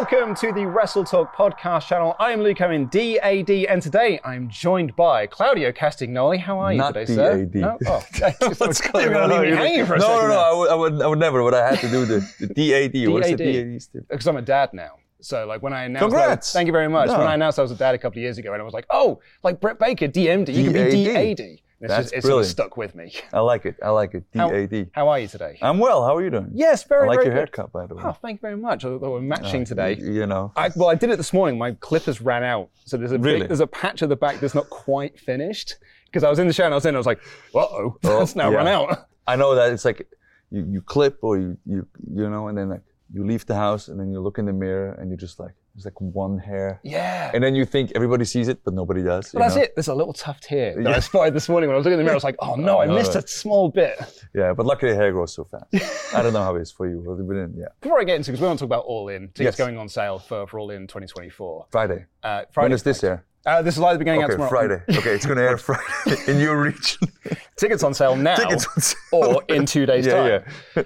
Welcome to the Wrestle Talk podcast channel. I am Luke Owen, DAD, and today I'm joined by Claudio Castagnoli. How are you Not today, sir? DAD. No? Oh, What's going on? leave me for a no, second no, no, there. I would, I would, I would never, but I had to do the, the DAD. What's the DAD? DAD? Because I'm a dad now. So, like, when I announced, Congrats. thank you very much. Yeah. When I announced I was a dad a couple of years ago, and I was like, oh, like Brett Baker, DM'd, you can be DAD. It's, That's just, it's sort of stuck with me. I like it. I like it. DAD. How are you today? I'm well. How are you doing? yes, very, I like very your good. haircut, by the way. Oh, thank you very much. Although we're matching Uh, today. y- You know. I, well, I did it this morning. My clippers ran out, so there's a big- there's a patch at the back that's not quite finished. Because I was in the shower and I was in, I was like, "Uh oh, Oh, that's now yeah. run out." I know that it's like you, you clip or you, you, you know, and then like you leave the house and then you look in the mirror and you're just like, there's like one hair. Yeah. And then you think everybody sees it, but nobody does. Well, that's know? it. There's a little tuft here that I Yeah. spotted this morning when I was looking in the mirror. I was like, "Oh no, I no, missed no. a small bit." Yeah, but luckily hair grows so fast. I don't know how it is for you. but we didn't- yeah. Before I get into, because we want to talk about All In, tickets Yes. going on sale for, for All In 2024. Friday. Uh, Friday. When is this air? Uh, this is live beginning out Okay, tomorrow. Friday. Okay, it's going to air Friday in your region. Tickets on sale now, Tickets on sale. or in two days' time. yeah, yeah.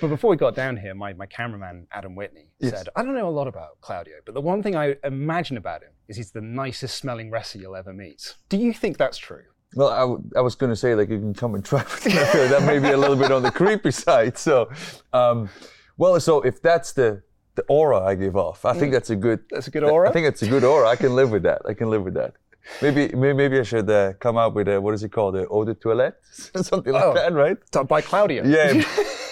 But before we got down here, my, my cameraman, Adam Whitney, Yes. said, I don't know a lot about Claudio, but the one thing I imagine about him is he's the nicest smelling wrestler you'll ever meet. Do you think that's true? Well, I, w- I was going to say like you can come and try, I that may be a little bit on the creepy side. So, um, well, so if that's the the aura I give off, I think that's a good. That's a good aura? I think it's a good aura. I can live with that. I can live with that. Maybe maybe I should uh, come out with a what is it called? The eau de toilette, something like Oh. that, right? By Claudio. Yeah.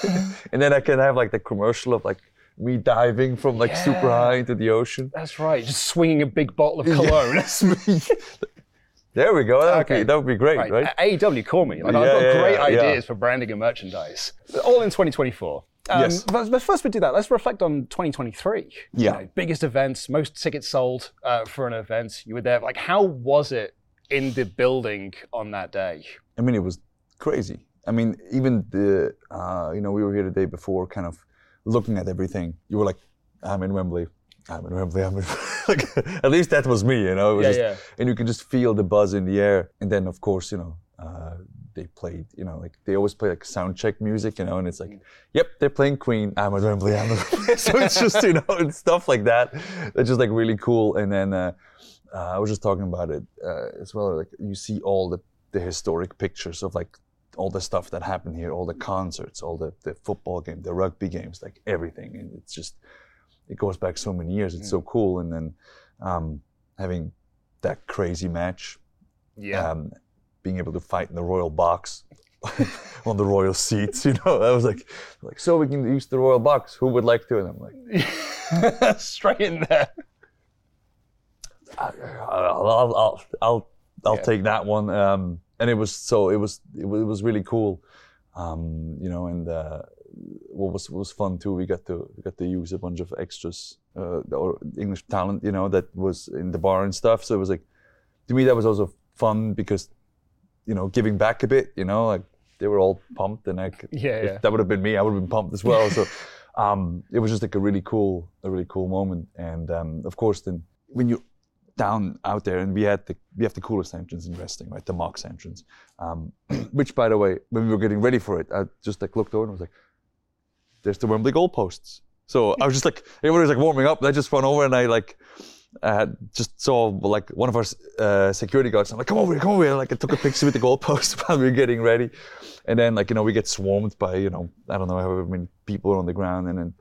and then I can have like the commercial of like me diving from like super high into the ocean. That's right. Just swinging a big bottle of cologne. There we go. That would, Okay. be, that would be great, Right. right? AEW, call me. Like, I've got yeah, great yeah, yeah. ideas for branding and merchandise. All in 2024. Um, Yes. But, but first we do that, let's reflect on 2023. You Yeah. know, biggest events, most tickets sold uh, for an event. You were there. Like, how was it in the building on that day? I mean, it was crazy. I mean, even the, uh, you know, we were here the day before, kind of looking at everything. You were like, I'm in Wembley. I'm in Wembley. I'm in. like, at least that was me, you know. It was Yeah, just, yeah. And you could just feel the buzz in the air. And then, of course, you know, uh, they played, you know, like they always play like sound check music, you know, and it's like, yep, they're playing Queen. I'm at Wembley. I'm Wembley. so it's just, you know, it's stuff like that. That's just like really cool. And then uh, uh, I was just talking about it uh, as well. Like you see all the the historic pictures of like all the stuff that happened here, all the concerts, all the, the football game, the rugby games, like everything. And it's just, it goes back so many years. It's so cool. And then um, having that crazy match, Yeah. um, being able to fight in the royal box on the royal seats, you know, I was like, like, so we can use the royal box. Who would like to? And I'm like, Straight in there. I'll, I'll, I'll, I'll, I'll Yeah. take that one. Um, and it was so it was it was, it was really cool, um, you know. And uh, what was what was fun too, we got to we got to use a bunch of extras uh, or English talent, you know, that was in the bar and stuff. So it was like to me that was also fun because you know giving back a bit, you know, like they were all pumped, and I could, Yeah, if yeah. that would have been me, I would have been pumped as well. So um, it was just like a really cool, a really cool moment. And um, of course, then when you're down out there, and we had the we have the coolest entrance in wrestling, right? The Mox entrance, um, which by the way, when we were getting ready for it, I just like looked over and was like, "There's the Wembley goalposts." So I was just like, everybody was like warming up, and I just ran over and I like. Uh, just saw like one of our uh, security guards. I'm like, come over here, come over here. Like I took a picture with the goalpost while we were getting ready, and then like you know we get swarmed by you know I don't know however many people on the ground, and then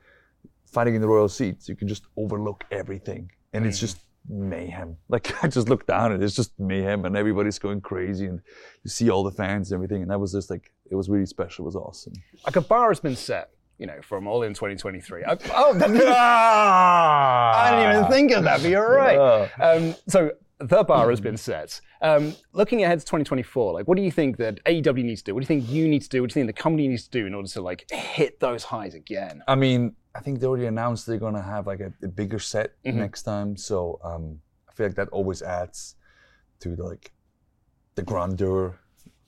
fighting in the royal seats, you can just overlook everything, and it's just mayhem. Like I just look down and it's just mayhem, and everybody's going crazy, and you see all the fans and everything, and that was just like it was really special. It was awesome. A bar has been set, you know, from All In 2023. I, oh, I didn't even think of that, but you're right. Um, so the bar has been set. Um, looking ahead to 2024, like what do you think that AEW needs to do? What do you think you need to do? What do you think the company needs to do in order to like hit those highs again? I mean, I think they already announced they're gonna have like a, a bigger set next time, so um, I feel like that always adds to the, like the grandeur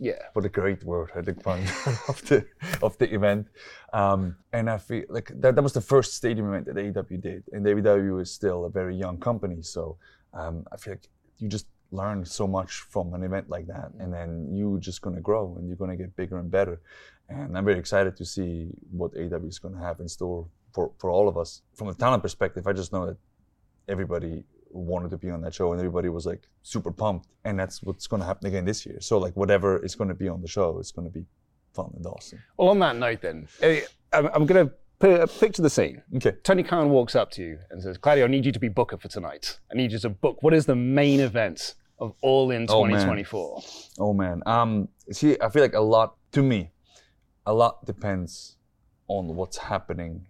Yeah. what a great word, I think, grandeur of the of the event. Um, and I feel like that, that was the first stadium event that AEW did, and AEW is still a very young company, so um, I feel like you just learn so much from an event like that, and then you're just gonna grow and you're gonna get bigger and better. And I'm very excited to see what AEW is gonna have in store for, for all of us. From a talent perspective, I just know that everybody wanted to be on that show and everybody was like super pumped and that's what's going to happen again this year so like whatever is going to be on the show it's going to be fun and awesome Well, on that note, then, eh, I'm, going to put, picture the scene. okay Tony Khan walks up to you and says, Claudio, I need you to be booker for tonight. I need you to book. What is the main event of All In Oh, man. 2024? oh man um see i feel like a lot to me a lot depends on what's happening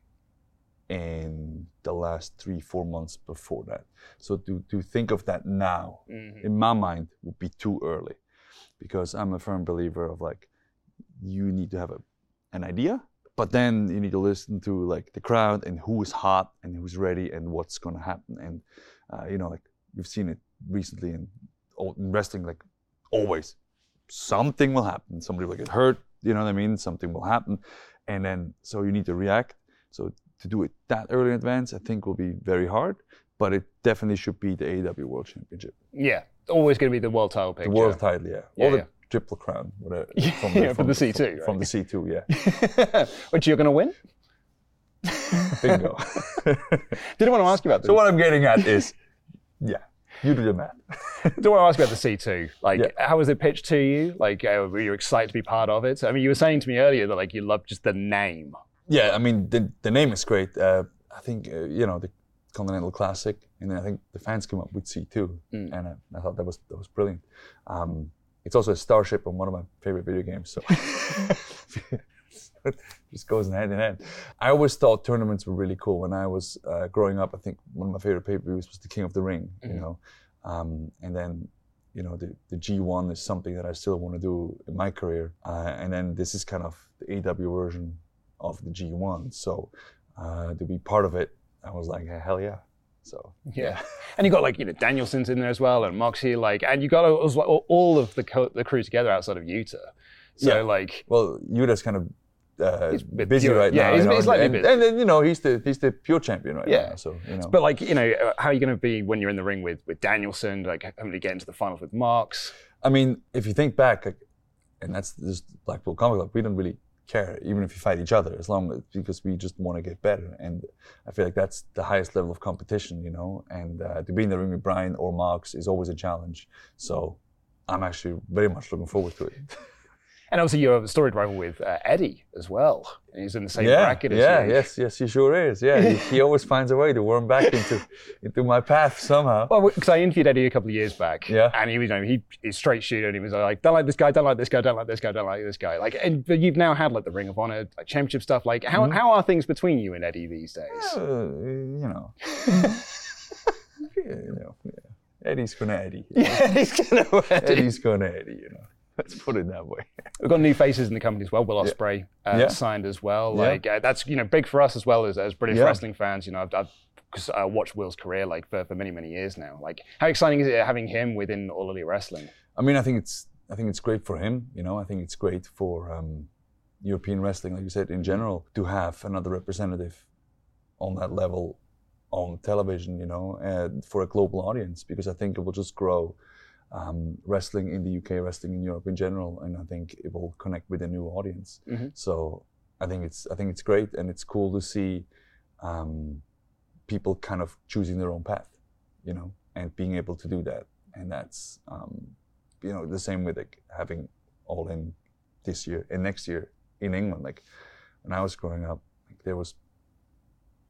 in the last three four months before that. So to, to think of that now in my mind would be too early because i'm a firm believer of like you need to have a, an idea but then you need to listen to like the crowd and who is hot and who's ready and what's going to happen. And uh, you know like we've seen it recently in, in wrestling like always something will happen. Somebody will get hurt you know what i mean? Something will happen. And then so you need to react so to do it that early in advance i think will be very hard but it definitely should be the AEW World Championship. Yeah, always going to be the world title picture. The world title, yeah. Yeah, or the yeah. triple crown, whatever. Yeah, from the C2, right? From the C2, yeah. Which you're going to win? Bingo. Didn't want to ask you about so what I'm getting at is, yeah, you do the math. Didn't want to ask you about the C2. Like, Yeah. how was it pitched to you? Like, uh, were you excited to be part of it? I mean, you were saying to me earlier that like you love just the name. Yeah, I mean the the name is great. Uh, I think uh, you know the Continental Classic, and then I think the fans came up with C2, and I, I thought that was that was brilliant. Um, it's also a starship on one of my favorite video games, so it just goes hand in hand. I always thought tournaments were really cool. When I was uh, growing up, I think one of my favorite pay-per-views was the King of the Ring, you know, um, and then. You know, the, the G1 is something that I still want to do in my career. Uh, and then this is kind of the AEW version of the G1. So uh, to be part of it, I was like, hell yeah. So Yeah. And you got like, you know, Danielson's in there as well and Moxie, like, and you got all, of the, co- the crew together outside of Yuta. So, Yeah. like, well, Yuta's kind of uh, He's busy pure- right yeah, now. he's- you know, he's slightly and, busy. and then you know he's the he's the pure champion right Yeah. now. So you know, but like, you know, how are you going to be when you're in the ring with, with Danielson, like having to get into the finals with Mox? I mean, if you think back, like, and that's this Blackpool Combat Club, we don't really care, even if you fight each other, as long as because we just want to get better. And I feel like that's the highest level of competition, you know. And uh, to be in the ring with Bryan or Mox is always a challenge. So I'm actually very much looking forward to it. And obviously, you're a storied rival with uh, Eddie as well. He's in the same yeah, bracket as you. yeah, you. yes, yes, he sure is. Yeah, he, he always finds a way to worm back into into my path somehow. Well, because I interviewed Eddie a couple of years back, Yeah. and he was, you know, he he's straight shooter, and he was like, don't like this guy, don't like this guy, don't like this guy, don't like this guy. Like, and but you've now had like the Ring of Honor, like championship stuff. Like, how Mm-hmm. how are things between you and Eddie these days? Uh, you know, you know, yeah. Eddie's gonna Eddie. Yeah, he's gonna. Eddie. Eddie's gonna Eddie. You know, let's put it that way. We've got new faces in the company as well. Will Ospreay uh, Yeah. signed as well. Yeah. Like uh, that's you know big for us as well as, as British Yeah. wrestling fans. You know, I've, I've I watched Will's career like for, for many many years now. Like, how exciting is it having him within All Elite Wrestling? I mean, I think it's I think it's great for him. You know, I think it's great for um, European wrestling, like you said, in general, to have another representative on that level on television, you know, uh, for a global audience, because I think it will just grow um, wrestling in the UK, wrestling in Europe in general, and I think it will connect with a new audience. Mm-hmm. So I think it's I think it's great, and it's cool to see um, people kind of choosing their own path, you know, and being able to do that, and that's um, you know the same with like having all in this year and next year in England. Like when I was growing up, like, there was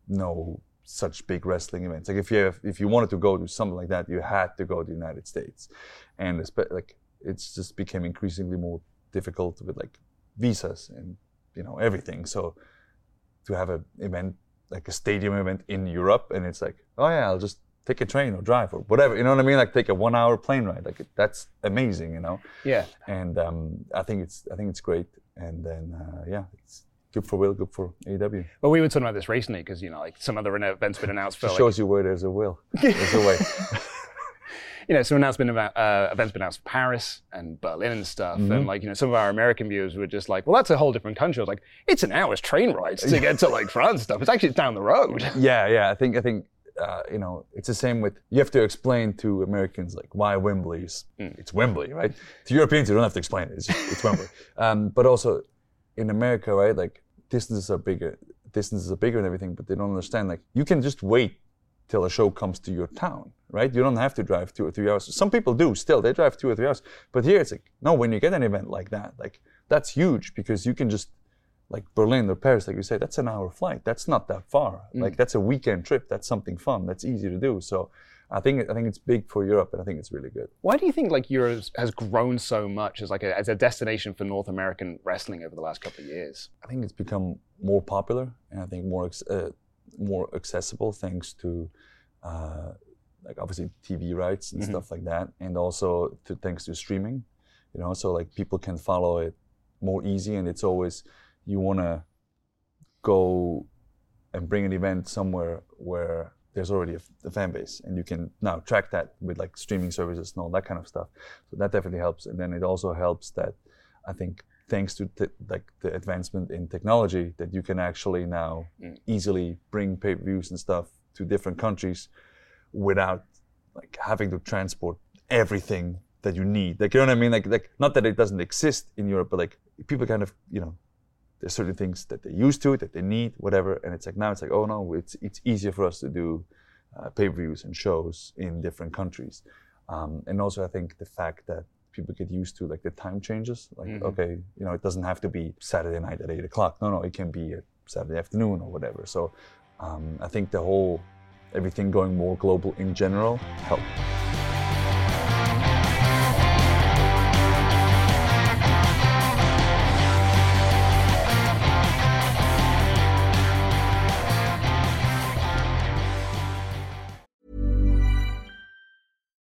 no such big wrestling events. Like if you have, if you wanted to go to something like that, you had to go to the United States, and espe- like it's just became increasingly more difficult with like visas and you know everything. So to have an event like a stadium event in Europe, and it's like, oh yeah, I'll just take a train or drive or whatever. You know what I mean? Like take a one-hour plane ride. Like that's amazing. You know. Yeah. And um, I think it's I think it's great. And then uh, yeah, it's good for Will, good for AEW. Well, we were talking about this recently because you know, like some other events been announced for It like, shows you where there's a will, there's a way. you know, some announcement about uh, events been announced for Paris and Berlin and stuff, Mm-hmm. and like you know, some of our American viewers were just like, "Well, that's a whole different country." I was like, "It's an hour's train ride to get to like France and stuff. It's actually down the road." yeah, yeah. I think I think uh, you know it's the same with you have to explain to Americans like why Wembley is it's Wembley, right? To Europeans, you don't have to explain it. It's, it's Wembley. Um, but also in America, right? Like distances are bigger, distances are bigger and everything, but they don't understand. Like you can just wait till a show comes to your town, right? You don't have to drive two or three hours. Some people do still; they drive two or three hours. But here it's like no. When you get an event like that, like that's huge because you can just like Berlin or Paris, like you say, that's an hour flight. That's not that far. Mm. Like that's a weekend trip. That's something fun. That's easy to do. So I think I think it's big for Europe, and I think it's really good. Why do you think like Europe has grown so much as like a, as a destination for North American wrestling over the last couple of years? I think it's become more popular, and I think more ex- uh, more accessible thanks to uh, like obviously TV rights and stuff like that, and also to thanks to streaming. You know, so like people can follow it more easy, and it's always you want to go and bring an event somewhere where there's already a, f- a fan base, and you can now track that with like streaming services and all that kind of stuff. So that definitely helps, and then it also helps that I think thanks to t- like the advancement in technology that you can actually now mm. easily bring pay-per-views and stuff to different countries without like having to transport everything that you need. Like you know what I mean? Like like not that it doesn't exist in Europe, but like people kind of you know there's certain things that they're used to, that they need, whatever. And it's like now it's like, oh no, it's it's easier for us to do uh, pay-per-views and shows in different countries. Um, and also, I think the fact that people get used to like the time changes. Like, okay, you know, it doesn't have to be Saturday night at eight o'clock. No, no, it can be at Saturday afternoon or whatever. So um, I think the whole everything going more global in general helped.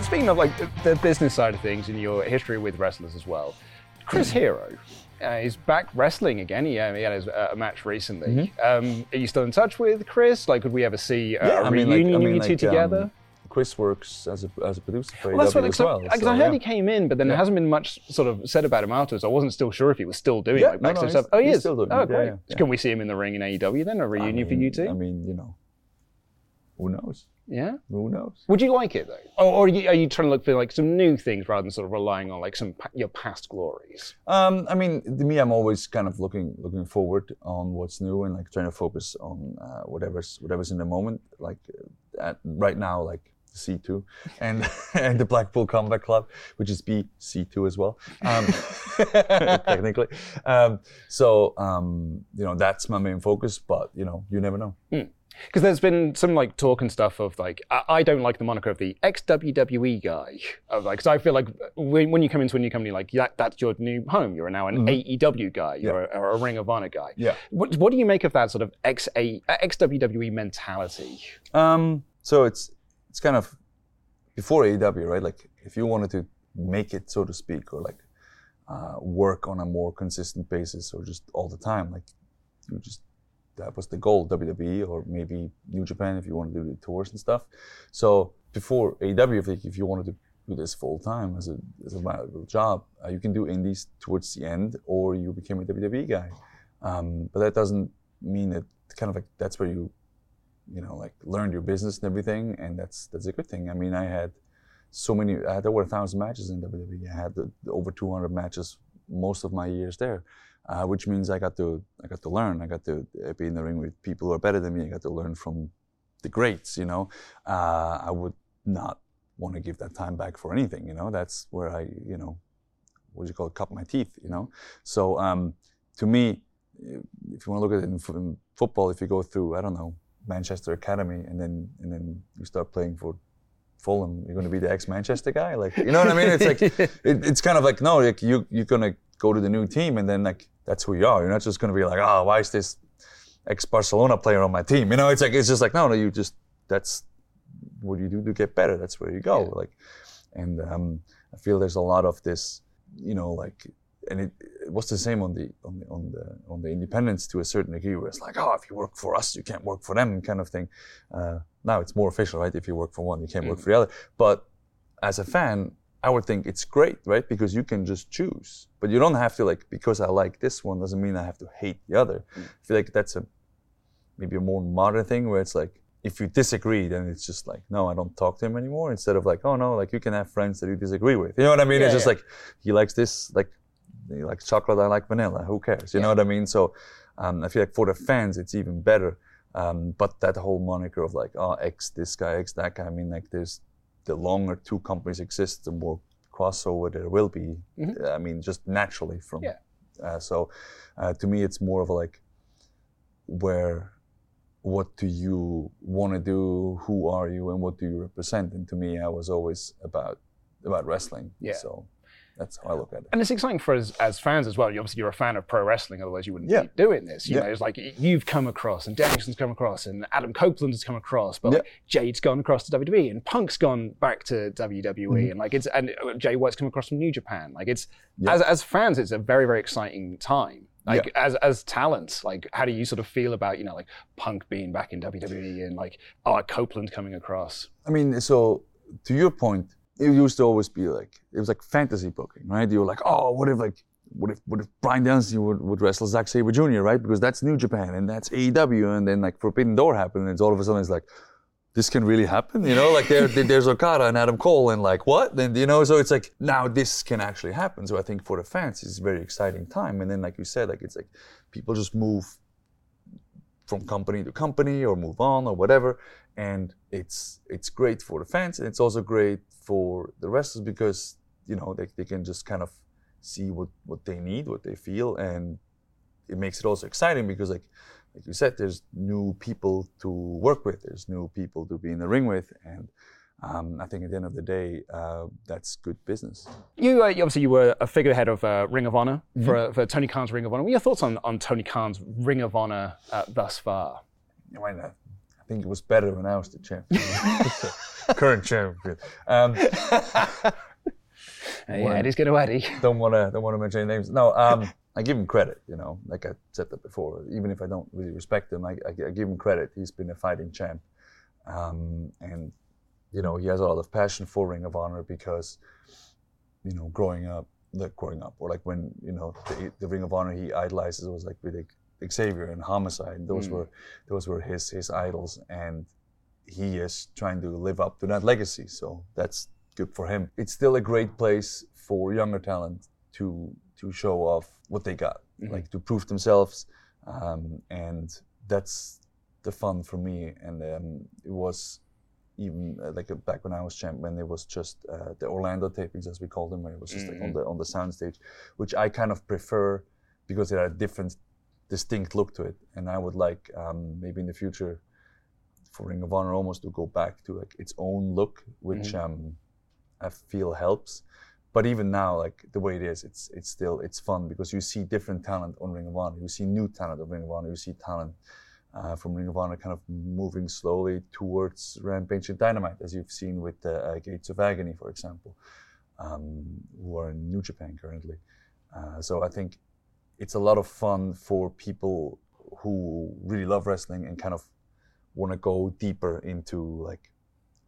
Speaking of like the, the business side of things and your history with wrestlers as well, Chris Hero uh, is back wrestling again. He, uh, he had his, uh, a match recently. Um, are you still in touch with Chris? Like, could we ever see uh, a reunion of you two together? um, Chris works as a, as a producer for Well, that's what as well. because so, I heard yeah. he came in, but then there hasn't been much sort of said about him afterwards. I wasn't still sure if he was still doing Yeah, like no, no, stuff. Oh, he he's is. still doing oh, great. yeah, yeah. Can we see him in the ring in AEW then? A I reunion for mean- you two? I mean, you know, who knows? yeah. Who knows? Would you like it though, or, or are, you, are you trying to look for like some new things rather than sort of relying on like some your past glories? Um, I mean, to me, I'm always kind of looking looking forward on what's new and like trying to focus on uh, whatever's whatever's in the moment. Like uh, at, right now, like C2 and and the Blackpool Combat Club, which is BC2 as well, um, technically. Um, so um, you know that's my main focus, but you know you never know. Because there's been some like talk and stuff of like I, I don't like the moniker of the ex WWE guy. Of like, because I feel like when, when you come into a new company, like that that's your new home. You're now an AEW guy. You're a, or a Ring of Honor guy. Mm-hmm. Yeah. What, what do you make of that sort of ex a ex WWE mentality? Um, so it's it's kind of before AEW, right? Like if you wanted to make it, so to speak, or like uh, work on a more consistent basis, or just all the time, like you just that was the goal, WWE or maybe New Japan if you want to do the tours and stuff. So before AEW, if, if you wanted to do this full time as a as a valuable job, uh, you can do indies towards the end, or you became a WWE guy. Um, but that doesn't mean that kind of like that's where you you know, like learned your business and everything, and that's that's a good thing. I mean, I had so many, I had over a thousand matches in WWE. I had the over 200 matches most of my years there, uh, which means I got to I got to learn. I got to uh, be in the ring with people who are better than me. I got to learn from the greats. You know, uh, I would not want to give that time back for anything. You know, that's where I, you know, what do you call it, cut my teeth. You know, so um, to me, if you want to look at it in, fo- in football, if you go through, I don't know, Manchester Academy, and then and then you start playing for Fulham, you're going to be the ex-Manchester guy, like you know what I mean? It's like it, it's kind of like no, like you you're going to go to the new team, and then like that's who you are. You're not just going to be like, oh, why is this ex-Barcelona player on my team? You know, it's like it's just like no, no, you just that's what you do to get better. That's where you go. Like, and um, I feel there's a lot of this, you know, like, and it, it was the same on the on the on the on the independence to a certain degree, where it's like, oh, if you work for us, you can't work for them, kind of thing. Uh, now it's more official, right? If you work for one, you can't work for the other. But as a fan, I would think it's great, right? Because you can just choose, but you don't have to like because I like this one doesn't mean I have to hate the other. I feel like that's a maybe a more modern thing where it's like if you disagree, then it's just like no, I don't talk to him anymore. Instead of like oh no, like you can have friends that you disagree with. You know what I mean? Yeah, it's just yeah. like he likes this, like he likes chocolate, I like vanilla. Who cares? You know what I mean? So um, I feel like for the fans, it's even better. Um, but that whole moniker of like oh X this guy, X that guy. I mean like there's the longer two companies exist, the more crossover there will be. I mean just naturally from. Yeah. Uh, so uh, to me, it's more of like where what do you want to do who are you and what do you represent and to me i was always about about wrestling Yeah. so that's how i look at it And it's exciting for us as fans as well. You- Obviously, you're a fan of pro wrestling, otherwise you wouldn't Yeah. be doing this. You Yeah. know, it's like you've come across, and Danielson's come across, and Adam Copeland has come across, but like, Jade's gone across to WWE, and Punk's gone back to WWE, Mm-hmm. and like it's and uh, Jay White's come across from New Japan. Like it's as as fans, it's a very very exciting time. Like as as talent, like how do you sort of feel about you know like Punk being back in WWE and like oh Copeland coming across? i mean so to your point it used to always be like it was like fantasy booking right you were like oh what if like what if what if Bryan Danielson would, would wrestle Zack Sabre Jr. right? Because that's New Japan and that's AEW, and then like Forbidden Door happened, and it's all of a sudden it's like this can really happen, you know? Like there, there's Okada and Adam Cole, and like what? Then you know, so it's like now this can actually happen. So I think for the fans, it's a very exciting time. And then, like you said, like it's like people just move from company to company or move on or whatever, and it's it's great for the fans, and it's also great for the wrestlers because you know they, they can just kind of see what what they need, what they feel, and it makes it also exciting because like like you said, there's new people to work with, there's new people to be in the ring with, and um, I think at the end of the day, uh, that's good business. You uh, obviously you were a figurehead of uh, Ring of Honor mm-hmm. for, for Tony Khan's Ring of Honor. What are your thoughts on, on Tony Khan's Ring of Honor uh, thus far? I, mean, I think it was better when I was the champion, current champion. Um, yeah, Eddie's going to Eddie. Don't want to don't want to mention any names. No. Um, I give him credit, you know, like I said that before. Even if I don't really respect him, I, I, I give him credit. He's been a fighting champ, um, and you know he has a lot of passion for Ring of Honor because, you know, growing up, like growing up, or like when you know the, the Ring of Honor he idolizes was like with Xavier and Homicide. Those mm. were those were his his idols, and he is trying to live up to that legacy. So that's good for him. It's still a great place for younger talent to to show off what they got, mm-hmm. like to prove themselves, um, and that's the fun for me. And um, it was even uh, like uh, back when I was champ, when it was just uh, the Orlando tapings, as we called them, where it was just mm-hmm. like on mm-hmm. the on the sound stage, which I kind of prefer because it are different, distinct look to it. And I would like um, maybe in the future for Ring of Honor almost to go back to like its own look, which mm-hmm. um, I feel helps but even now, like the way it is, it's it's still it's fun because you see different talent on Ring of Honor. You see new talent on Ring of Honor. You see talent uh, from Ring of Honor kind of moving slowly towards Rampage and Dynamite, as you've seen with the uh, Gates of Agony, for example, um, who are in New Japan currently. Uh, so I think it's a lot of fun for people who really love wrestling and kind of want to go deeper into like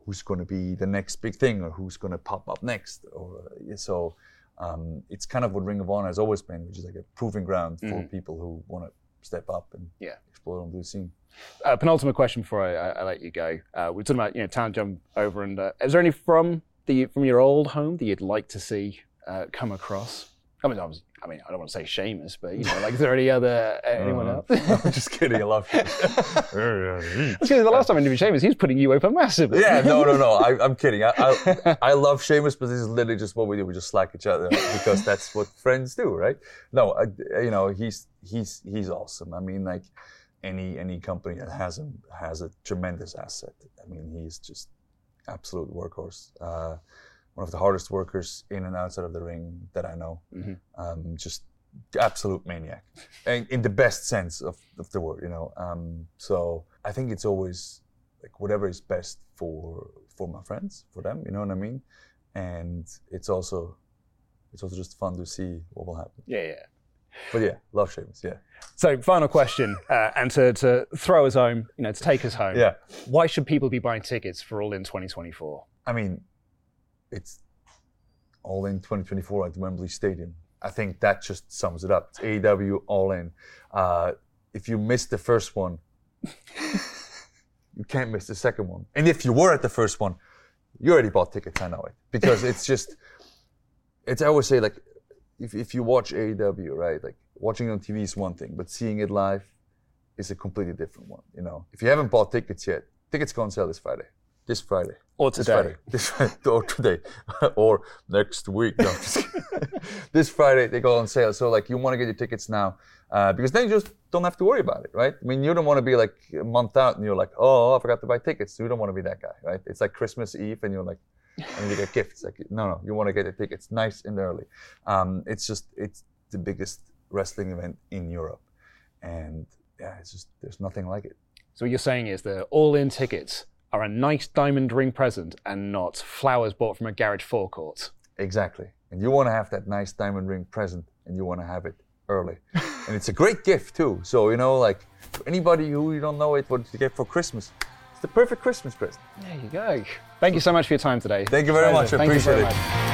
who's going to be the next big thing or who's going to pop up next. Or so um, it's kind of what Ring of Honor has always been, which is like a proving ground for mm. people who want to step up and yeah. explore on the scene. Uh, penultimate question before I, I, I let you go. Uh, we're talking about you know talent jump over, and uh, is there any from the from your old home that you'd like to see uh, come across? I mean, was, I mean, I don't want to say Sheamus, but you know, like, is there any other anyone uh, else? I'm just kidding. I love Sheamus. Because the last time I interviewed Sheamus, he was putting you over massively. Yeah, no, no, no. I, am kidding. I, I, I, love Sheamus, but this is literally just what we do. We just slack each other because that's what friends do, right? No, I, you know, he's he's he's awesome. I mean, like any any company that has him has a tremendous asset. I mean, he's just absolute workhorse. Uh, one of the hardest workers in and outside of the ring that I know. Mm-hmm. Um, just absolute maniac, and in the best sense of, of the word, you know. Um, so I think it's always like whatever is best for for my friends, for them. You know what I mean? And it's also it's also just fun to see what will happen. Yeah, yeah. But yeah, love Sheamus. Yeah. So final question, uh, and to, to throw us home, you know, to take us home. Yeah. Why should people be buying tickets for All In 2024? I mean, it's all in 2024 at the Wembley Stadium. I think that just sums it up. It's AEW all in. Uh, if you missed the first one, you can't miss the second one. And if you were at the first one, you already bought tickets. I know it because it's just. It's I always say like, if if you watch AEW, right, like watching on TV is one thing, but seeing it live is a completely different one. You know, if you haven't bought tickets yet, tickets go on sale this Friday this Friday. Or today. This Friday. This, or today. or next week. No, this Friday they go on sale. So like you want to get your tickets now uh, because then you just don't have to worry about it, right? I mean, you don't want to be like a month out and you're like, oh, I forgot to buy tickets. You don't want to be that guy, right? It's like Christmas Eve and you're like, and you get gifts. Like, no, no, you want to get the tickets nice and early. Um, it's just, it's the biggest wrestling event in Europe. And yeah, it's just, there's nothing like it. So what you're saying is the all-in tickets are a nice diamond ring present and not flowers bought from a garage forecourt. Exactly. And you want to have that nice diamond ring present and you want to have it early. and it's a great gift too. So, you know, like for anybody who you don't know it what to get for Christmas, it's the perfect Christmas present. There you go. Thank you so much for your time today. Thank you very much. I appreciate it.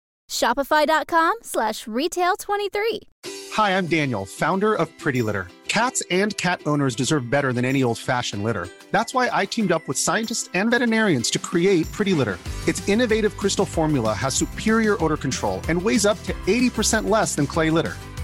Shopify.com slash retail23. Hi, I'm Daniel, founder of Pretty Litter. Cats and cat owners deserve better than any old-fashioned litter. That's why I teamed up with scientists and veterinarians to create Pretty Litter. Its innovative crystal formula has superior odor control and weighs up to 80% less than clay litter.